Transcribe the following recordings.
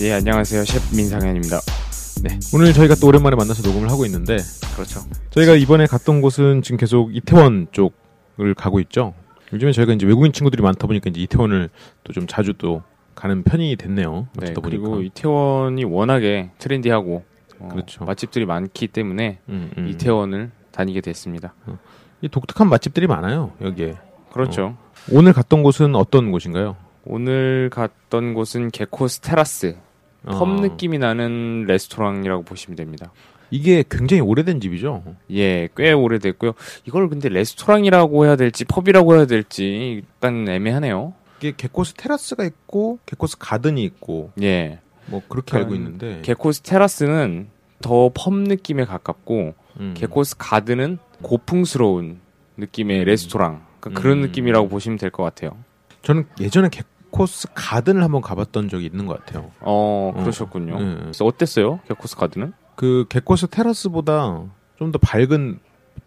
예, 안녕하세요. 셰프 민상현입니다. 네 오늘 저희가 또 오랜만에 만나서 녹음을 하고 있는데 그렇죠. 저희가 이번에 갔던 곳은 지금 계속 이태원 쪽을 가고 있죠 요즘에 저희가 이제 외국인 친구들이 많다 보니까 이제 이태원을 또 좀 자주 또 가는 편이 됐네요 네, 어쩌다 그리고 보니까 이태원이 워낙에 트렌디하고 어, 그렇죠. 맛집들이 많기 때문에 음, 음. 이태원을 다니게 됐습니다. 이 독특한 맛집들이 많아요 여기에 그렇죠. 오늘 갔던 곳은 어떤 곳인가요? 오늘 갔던 곳은 게코스 테라스. 펍 어, 느낌이 나는 레스토랑이라고 보시면 됩니다. 이게 굉장히 오래된 집이죠. 예, 꽤 오래됐고요. 이걸 근데 레스토랑이라고 해야 될지 펍이라고 해야 될지 일단 애매하네요. 이게 게코스 테라스가 있고 게코스 가든이 있고 예. 뭐 그렇게 알고 있는데 게코스 테라스는 더 펍 느낌에 가깝고 음. 개코스 가든은 고풍스러운 느낌의 레스토랑 그러니까 그런 음. 느낌이라고 보시면 될 것 같아요. 저는 예전에 개 코스 가든을 한번 가봤던 적이 있는 것 같아요. 어 어. 그러셨군요. 예. 그래서 어땠어요, 개코스 가든은? 그 개코스 테라스보다 좀 더 밝은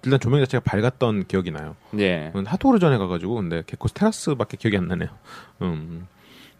일단 조명 자체가 밝았던 기억이 나요. 예, 음, 하도 오래 전에 가가지고 근데 개코스 테라스밖에 기억이 안 나네요. 음.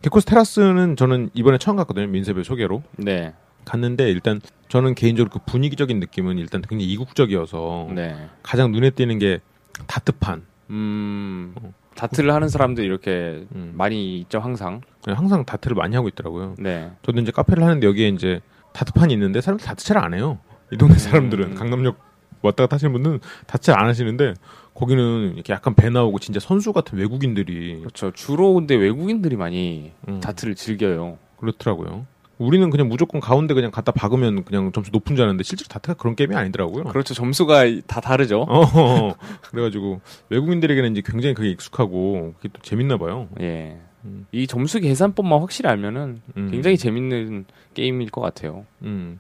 개코스 테라스는 저는 이번에 처음 갔거든요. 민세배 소개로. 네, 갔는데 일단 저는 개인적으로 그 분위기적인 느낌은 일단 굉장히 이국적이어서 네. 가장 눈에 띄는 게 다트판. 음 다트를 하는 사람들 이렇게 음. 많이 있죠 항상. 항상 다트를 많이 하고 있더라고요. 네, 저도 이제 카페를 하는데 여기에 이제 다트판이 있는데 사람들 다트 잘 안 해요. 이 동네 사람들은 음. 강남역 왔다 갔다 하시는 분들은 다트 잘 안 하시는데 거기는 이렇게 약간 배 나오고 진짜 선수 같은 외국인들이 그렇죠. 주로 근데 외국인들이 많이 음, 다트를 즐겨요. 그렇더라고요. 우리는 그냥 무조건 가운데 그냥 갖다 박으면 그냥 점수 높은 줄 알았는데 실제로 다트가 그런 게임이 아니더라고요. 그렇죠. 점수가 다 다르죠. 어, 그래가지고 외국인들에게는 이제 굉장히 그게 익숙하고 그게 또 재밌나 봐요. 예. 음. 이 점수 계산법만 확실히 알면은 음. 굉장히 재밌는 게임일 것 같아요. 음.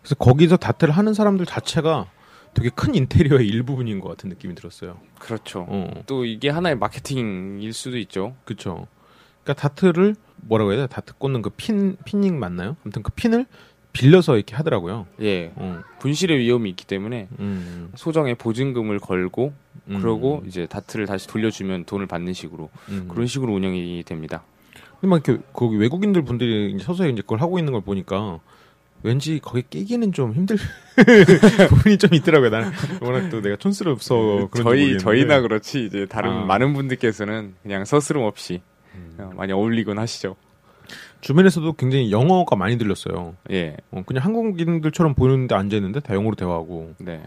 그래서 거기서 다트를 하는 사람들 자체가 되게 큰 인테리어의 일부분인 것 같은 느낌이 들었어요. 그렇죠. 어, 또 이게 하나의 마케팅일 수도 있죠. 그쵸. 그러니까 다트를 뭐라고 해야 돼? 다트 꽂는 그 핀, 피닝 맞나요? 아무튼 그 핀을 빌려서 이렇게 하더라고요. 예. 어, 분실의 위험이 있기 때문에 음, 소정의 보증금을 걸고 음, 그러고 이제 다트를 다시 돌려주면 돈을 받는 식으로 음. 그런 식으로 운영이 됩니다. 근데 막 이렇게 거기 외국인들 분들이 서서히 이제 그걸 하고 있는 걸 보니까 왠지 거기 끼기는 좀 힘들 부분이 좀 있더라고요. 나는 워낙 또 내가 촌스럽서 그런 저희 저희나 그렇지 이제 다른 아. 많은 분들께서는 그냥 서스름 없이 많이 어울리곤 하시죠. 주변에서도 굉장히 영어가 많이 들렸어요. 예. 어, 그냥 한국인들처럼 보이는데 앉아 있는데 다 영어로 대화하고. 네.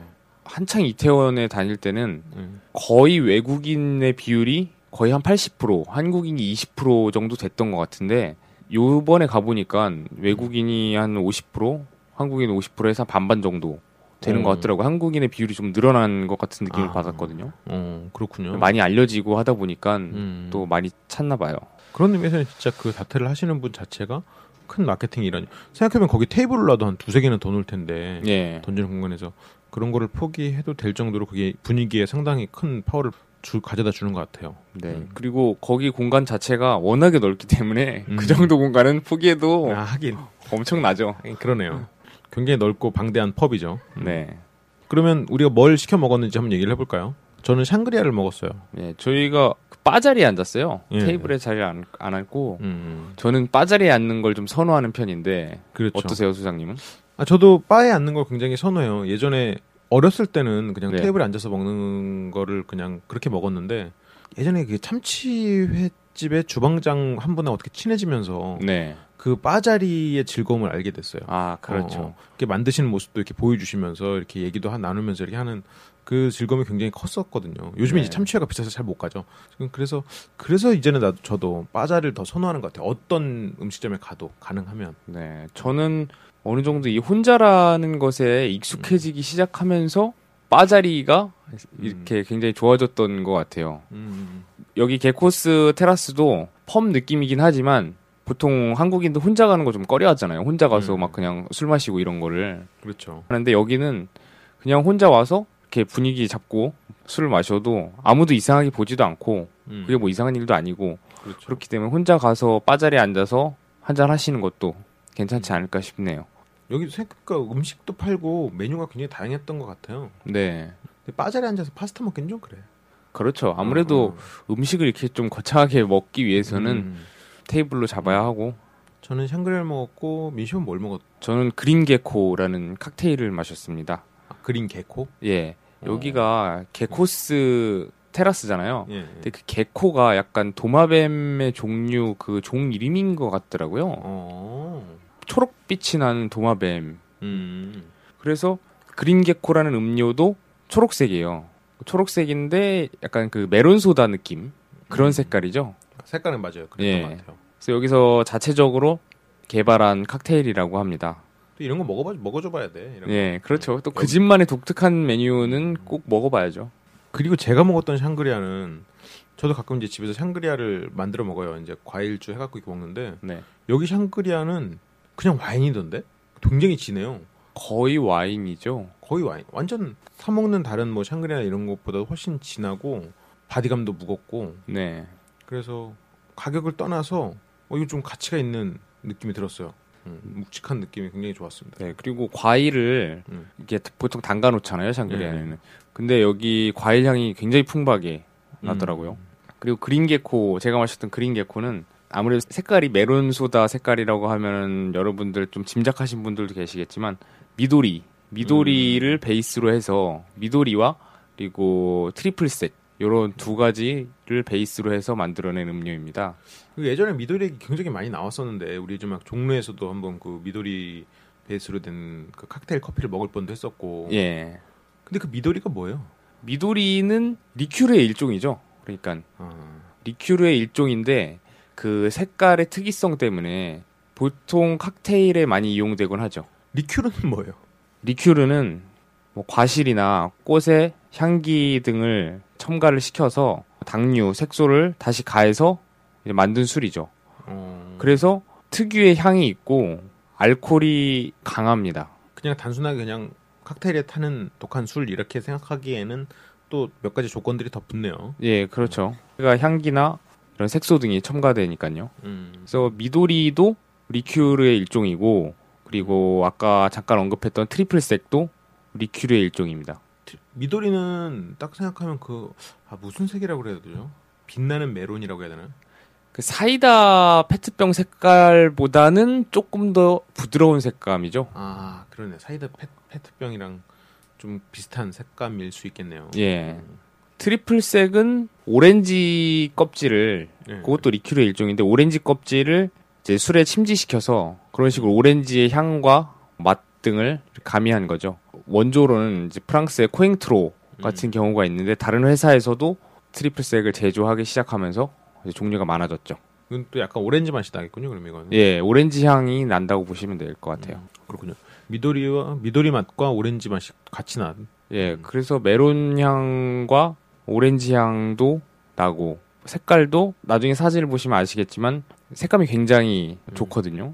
한창 이태원에 다닐 때는 음. 거의 외국인의 비율이 거의 한 80%, 한국인이 20% 정도 됐던 것 같은데 요번에 가 보니까 외국인이 한 50%, 한국인 50%에서 반반 정도 되는 어. 것 같더라고요. 한국인의 비율이 좀 늘어난 것 같은 느낌을 아. 받았거든요. 어, 그렇군요. 많이 알려지고 하다 보니까 음. 또 많이 찾나 봐요. 그런 의미에서는 진짜 그 다트를 하시는 분 자체가 큰 마케팅이라니. 생각해보면 거기 테이블을 놔도 한 두세 개는 더 놓을 텐데. 예. 던지는 공간에서 그런 거를 포기해도 될 정도로 그게 분위기에 상당히 큰 파워를 주, 가져다 주는 것 같아요. 네. 음. 그리고 거기 공간 자체가 워낙에 넓기 때문에 음. 그 정도 공간은 포기해도 아, 하긴. 엄청나죠. 하긴 그러네요. 굉장히 넓고 방대한 펍이죠. 음. 네. 그러면 우리가 뭘 시켜 먹었는지 한번 얘기를 해볼까요? 저는 샹그리아를 먹었어요. 예, 저희가 그 바자리에 앉았어요. 예. 테이블에 자리에 안, 안 앉고 음, 저는 바 자리에 앉는 걸 좀 선호하는 편인데 그렇죠. 어떠세요, 소장님은? 아, 저도 바에 앉는 걸 굉장히 선호해요. 예전에 어렸을 때는 그냥 네. 테이블에 앉아서 먹는 거를 그냥 그렇게 먹었는데 예전에 그 참치회 집의 주방장 한 분하고 어떻게 친해지면서 네. 그 바자리의 즐거움을 알게 됐어요. 아, 그렇죠. 어, 어. 이렇게 만드시는 모습도 이렇게 보여주시면서 이렇게 얘기도 하, 나누면서 이렇게 하는 그 즐거움이 굉장히 컸었거든요. 요즘에 네. 이제 참치회가 비싸서 잘 못 가죠. 지금 그래서 그래서 이제는 나도 저도 바자를 더 선호하는 것 같아요. 어떤 음식점에 가도 가능하면. 네. 저는 어느 정도 이 혼자라는 것에 익숙해지기 시작하면서 바자리가 이렇게 굉장히 좋아졌던 것 같아요. 음, 여기 개코스 테라스도 펌 느낌이긴 하지만 보통 한국인도 혼자 가는 거 좀 꺼려 하잖아요. 혼자 가서 음. 막 그냥 술 마시고 이런 거를 그렇죠. 하는데 여기는 그냥 혼자 와서 이렇게 분위기 잡고 술을 마셔도 아무도 이상하게 보지도 않고 음. 그게 뭐 이상한 일도 아니고 그렇죠. 그렇기 때문에 혼자 가서 바자리에 앉아서 한잔 하시는 것도 음. 괜찮지 않을까 싶네요. 여기 생각보다 음식도 팔고 메뉴가 굉장히 다양했던 것 같아요. 네. 근데 바자리에 앉아서 파스타 먹기는 좀 그래. 그렇죠. 아무래도 음식을 이렇게 좀 거창하게 먹기 위해서는 음. 테이블로 잡아야 하고 저는 샹그리를 먹었고 민시온 뭘 먹었? 저는 그린 게코라는 칵테일을 마셨습니다. 아, 그린 개코? 예. 어. 여기가 게코스 테라스잖아요. 예. 근데 그 게코가 약간 도마뱀의 종류 그 종 이름인 것 같더라고요. 어. 초록빛이 나는 도마뱀. 음. 그래서 그린 게코라는 음료도 초록색이에요. 초록색인데 약간 그 메론 소다 느낌 그런 음. 색깔이죠. 색깔은 맞아요. 그랬던 예. 것 같아요. 그래서 여기서 자체적으로 개발한 칵테일이라고 합니다. 또 이런 거 먹어봐 먹어줘봐야 돼. 이런 거. 예, 그렇죠. 또 그 집만의 독특한 메뉴는 꼭 먹어봐야죠. 그리고 제가 먹었던 샹그리아는 저도 가끔 이제 집에서 샹그리아를 만들어 먹어요. 이제 과일주 해갖고 이렇게 먹는데 네. 여기 샹그리아는 그냥 와인이던데 굉장히 진해요. 거의 와인이죠. 거의 와인. 완전 사 먹는 다른 뭐 샹그리아 이런 것보다 훨씬 진하고 바디감도 무겁고 네. 그래서 가격을 떠나서 어, 이거 좀 가치가 있는 느낌이 들었어요. 음, 묵직한 느낌이 굉장히 좋았습니다. 네. 그리고 과일을 음. 이게 보통 담가 놓잖아요, 샹그리아에는. 근데 여기 과일 향이 굉장히 풍부하게 나더라고요. 그리고 그린 게코 제가 마셨던 그린 게코는 아무래도 색깔이 메론 소다 색깔이라고 하면 여러분들 좀 짐작하신 분들도 계시겠지만 미도리 미도리를 베이스로 해서 미도리와 그리고 triple sec 요런 두 가지를 베이스로 해서 만들어낸 음료입니다. 그 예전에 미도리 굉장히 많이 나왔었는데 우리 요즘 막 종로에서도 한번 그 미도리 베이스로 된 그 칵테일 커피를 먹을 뻔도 했었고. 예. 근데 그 미도리가 뭐예요? 미도리는 리큐르의 일종이죠. 그러니까 아, 리큐르의 일종인데 그 색깔의 특이성 때문에 보통 칵테일에 많이 이용되곤 하죠. 리큐르는 뭐예요? 리큐르는 뭐 과실이나 꽃의 향기 등을 첨가를 시켜서 당류, 색소를 다시 가해서 만든 술이죠. 어, 그래서 특유의 향이 있고 알코올이 강합니다. 그냥 단순하게 그냥 칵테일에 타는 독한 술 이렇게 생각하기에는 또 몇 가지 조건들이 더 붙네요. 예, 그렇죠. 그러니까 향기나 이런 색소 등이 첨가되니까요. 음. 그래서 미도리도 리큐르의 일종이고 그리고 아까 잠깐 언급했던 triple sec도 리큐르의 일종입니다. 미도리는 딱 생각하면 그 아, 무슨 색이라고 그래야 되죠? 빛나는 메론이라고 해야 되나? 그 사이다 페트병 색깔보다는 조금 더 부드러운 색감이죠. 아 그러네 사이다 페, 페트병이랑 좀 비슷한 색감일 수 있겠네요. 예. triple sec은 오렌지 껍질을 예. 그것도 리큐르의 일종인데 오렌지 껍질을 이제 술에 침지시켜서 그런 식으로 오렌지의 향과 맛 등을 가미한 거죠. 원조로는 이제 프랑스의 Cointreau 같은 경우가 있는데 다른 회사에서도 triple sec을 제조하기 시작하면서 종류가 많아졌죠. 이건 또 약간 오렌지 맛이 나겠군요. 그럼 이거는. 예, 오렌지 향이 난다고 보시면 될 것 같아요. 그렇군요. 미도리와 미도리 맛과 오렌지 맛이 같이 난. 예, 그래서 메론 향과 오렌지 향도 나고 색깔도 나중에 사진을 보시면 아시겠지만 색감이 굉장히 좋거든요.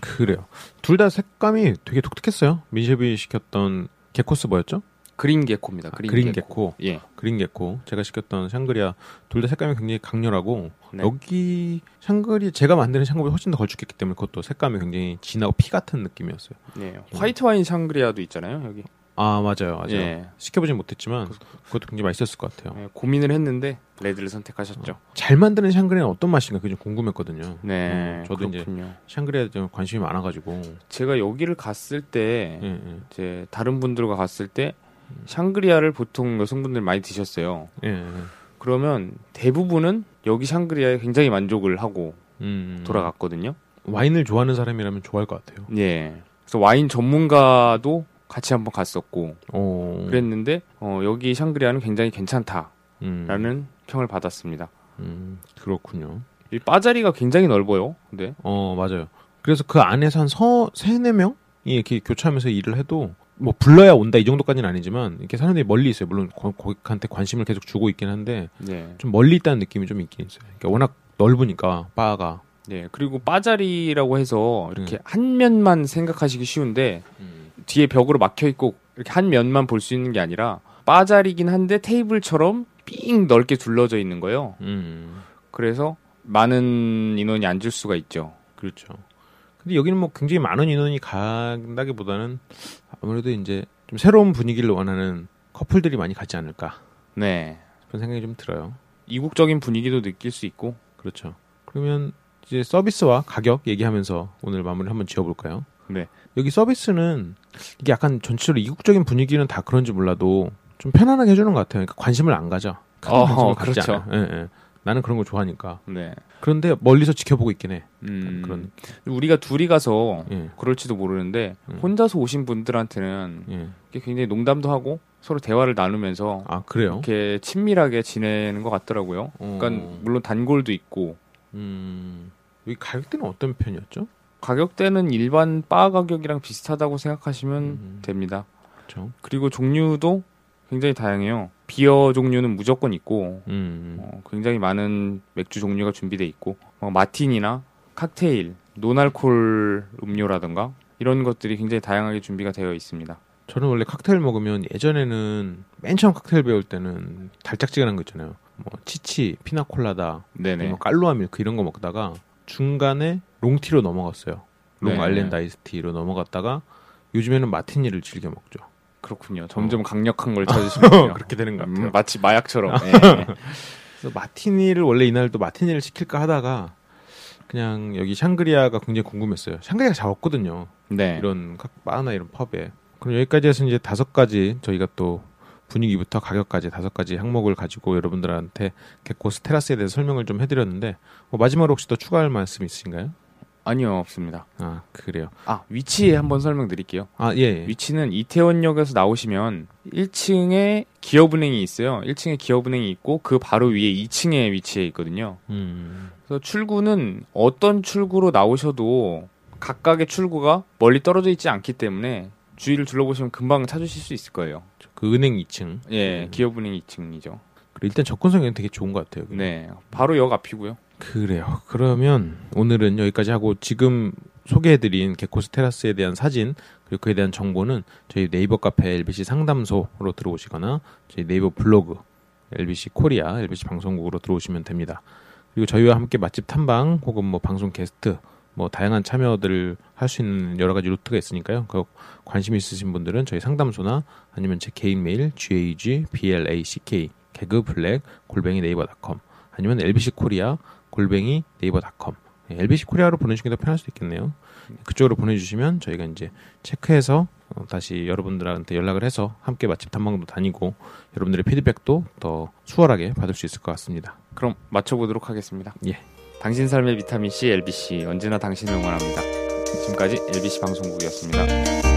그래요. 둘 다 색감이 되게 독특했어요. 민 셰프 시켰던 게코스 뭐였죠? 그린 게코입니다. 아, 그린, 그린 게코. 게코. 예. 그린 게코. 제가 시켰던 샹그리아 둘 다 색감이 굉장히 강렬하고 네. 여기 샹그리 제가 만드는 샹그리아 훨씬 더 걸쭉했기 때문에 그것도 색감이 굉장히 진하고 피 같은 느낌이었어요. 네. 화이트 와인 샹그리아도 있잖아요, 여기. 아 맞아요, 맞아요. 예. 시켜보진 못했지만 그것도 굉장히 맛있었을 것 같아요. 예, 고민을 했는데 레드를 선택하셨죠. 잘 만드는 샹그리아는 어떤 맛인가 그게 좀 궁금했거든요. 네. 음, 저도 이제 그렇군요. 샹그리아에 좀 관심이 많아가지고 제가 여기를 갔을 때 예, 예. 이제 다른 분들과 갔을 때 샹그리아를 보통 여성분들 많이 드셨어요. 예, 예. 그러면 대부분은 여기 샹그리아에 굉장히 만족을 하고 음, 돌아갔거든요. 와인을 좋아하는 사람이라면 좋아할 것 같아요. 예. 그래서 와인 전문가도 같이 한번 갔었고 어, 그랬는데 어, 여기 샹그리아는 굉장히 괜찮다라는 음, 평을 받았습니다. 음, 그렇군요. 이 바자리가 굉장히 넓어요. 근데 어, 맞아요. 그래서 그 안에서 한 서, 세네 명이 이렇게 교차하면서 일을 해도 뭐 불러야 온다 이 정도까지는 아니지만 이렇게 사람들이 멀리 있어요. 물론 거, 거기한테 관심을 계속 주고 있긴 한데 네. 좀 멀리 있다는 느낌이 좀 있긴 있어요. 그러니까 워낙 넓으니까 바가 네, 그리고 빠자리라고 해서 이렇게 음. 한 면만 생각하시기 쉬운데 뒤에 벽으로 막혀 있고 이렇게 한 면만 볼 수 있는 게 아니라 빠자리긴 한데 테이블처럼 삥 넓게 둘러져 있는 거예요. 음, 그래서 많은 인원이 앉을 수가 있죠. 그렇죠. 근데 여기는 뭐 굉장히 많은 인원이 간다기보다는 아무래도 이제 좀 새로운 분위기를 원하는 커플들이 많이 가지 않을까 네. 그런 생각이 좀 들어요. 이국적인 분위기도 느낄 수 있고 그렇죠. 그러면 이제 서비스와 가격 얘기하면서 오늘 마무리 한번 지어볼까요? 네. 여기 서비스는 이게 약간 전체적으로 이국적인 분위기는 다 그런지 몰라도 좀 편안하게 해주는 것 같아요. 그러니까 관심을 안 가져. 큰 어, 그렇죠. 예, 예. 나는 그런 거 좋아하니까. 네. 그런데 멀리서 지켜보고 있긴 해. 음, 그런- 우리가 둘이 가서 예, 그럴지도 모르는데 음. 혼자서 오신 분들한테는 예. 굉장히 농담도 하고 서로 대화를 나누면서 아 그래요? 이렇게 친밀하게 지내는 것 같더라고요. 어, 그러니까 물론 단골도 있고 음, 여기 가격대는 어떤 편이었죠? 가격대는 일반 바 가격이랑 비슷하다고 생각하시면 음. 됩니다. 그렇죠. 그리고 종류도 굉장히 다양해요. 비어 종류는 무조건 있고 음, 어, 굉장히 많은 맥주 종류가 준비돼 있고 어, 마틴이나 칵테일, 노날콜 음료라든가 이런 것들이 굉장히 다양하게 준비가 되어 있습니다. 저는 원래 칵테일 먹으면 예전에는 맨 처음 칵테일 배울 때는 달짝지근한 거 있잖아요. 뭐 치치, 피나콜라다, 네네. 뭐 깔로아 밀크 이런 거 먹다가 중간에 롱티로 넘어갔어요. 롱 네. 아일랜드 아이스티로 넘어갔다가 요즘에는 마티니를 즐겨 먹죠. 그렇군요. 점점 강력한 걸 찾으시는군요. 그렇게 되는 것 같아요. 음, 마치 마약처럼. 예. 그래서 마티니를 원래 이날 또 마티니를 시킬까 하다가 그냥 여기 샹그리아가 굉장히 궁금했어요. 샹그리아가 잘 없거든요. 네. 이런 각 바나 이런 펍에. 그럼 여기까지 해서 이제 다섯 가지 저희가 또 분위기부터 가격까지 다섯 가지 항목을 가지고 여러분들한테 게코스 테라스에 대해서 설명을 좀 해드렸는데 뭐 마지막으로 혹시 더 추가할 말씀 있으신가요? 아니요, 없습니다. 아 그래요. 아, 위치 한번 설명드릴게요. 아 예. 예. 위치는 이태원역에서 나오시면 1층에 기업은행이 있어요. 1층에 기업은행이 있고 그 바로 위에 2층에 위치해 있거든요. 음, 그래서 출구는 어떤 출구로 나오셔도 각각의 출구가 멀리 떨어져 있지 않기 때문에 주위를 둘러보시면 금방 찾으실 수 있을 거예요. 그 은행 2층. 예, 음. 기업은행 2층이죠. 그리고 일단 접근성이 되게 좋은 것 같아요. 여기. 네, 바로 역 앞이고요. 그래요. 그러면 오늘은 여기까지 하고 지금 소개해드린 개코스 테라스에 대한 사진 그리고 그에 대한 정보는 저희 네이버 카페 LBC 상담소로 들어오시거나 저희 네이버 블로그 LBC 코리아 LBC 방송국으로 들어오시면 됩니다. 그리고 저희와 함께 맛집 탐방 혹은 뭐 방송 게스트 뭐 다양한 참여들을 할 수 있는 여러 가지 루트가 있으니까요. 그 관심 있으신 분들은 저희 상담소나 아니면 제 개인 메일 gag black 개그 블랙 골뱅이 네이버닷컴 아니면 LBC 코리아 골뱅이 네이버닷컴 LBC 코리아로 보내주시기 더 편할 수도 있겠네요. 그쪽으로 보내주시면 저희가 이제 체크해서 어, 다시 여러분들한테 연락을 해서 함께 맛집 탐방도 다니고 여러분들의 피드백도 더 수월하게 받을 수 있을 것 같습니다. 그럼 맞춰보도록 하겠습니다. 예. 당신 삶의 비타민 C LBC 언제나 당신을 응원합니다. 지금까지 LBC 방송국이었습니다.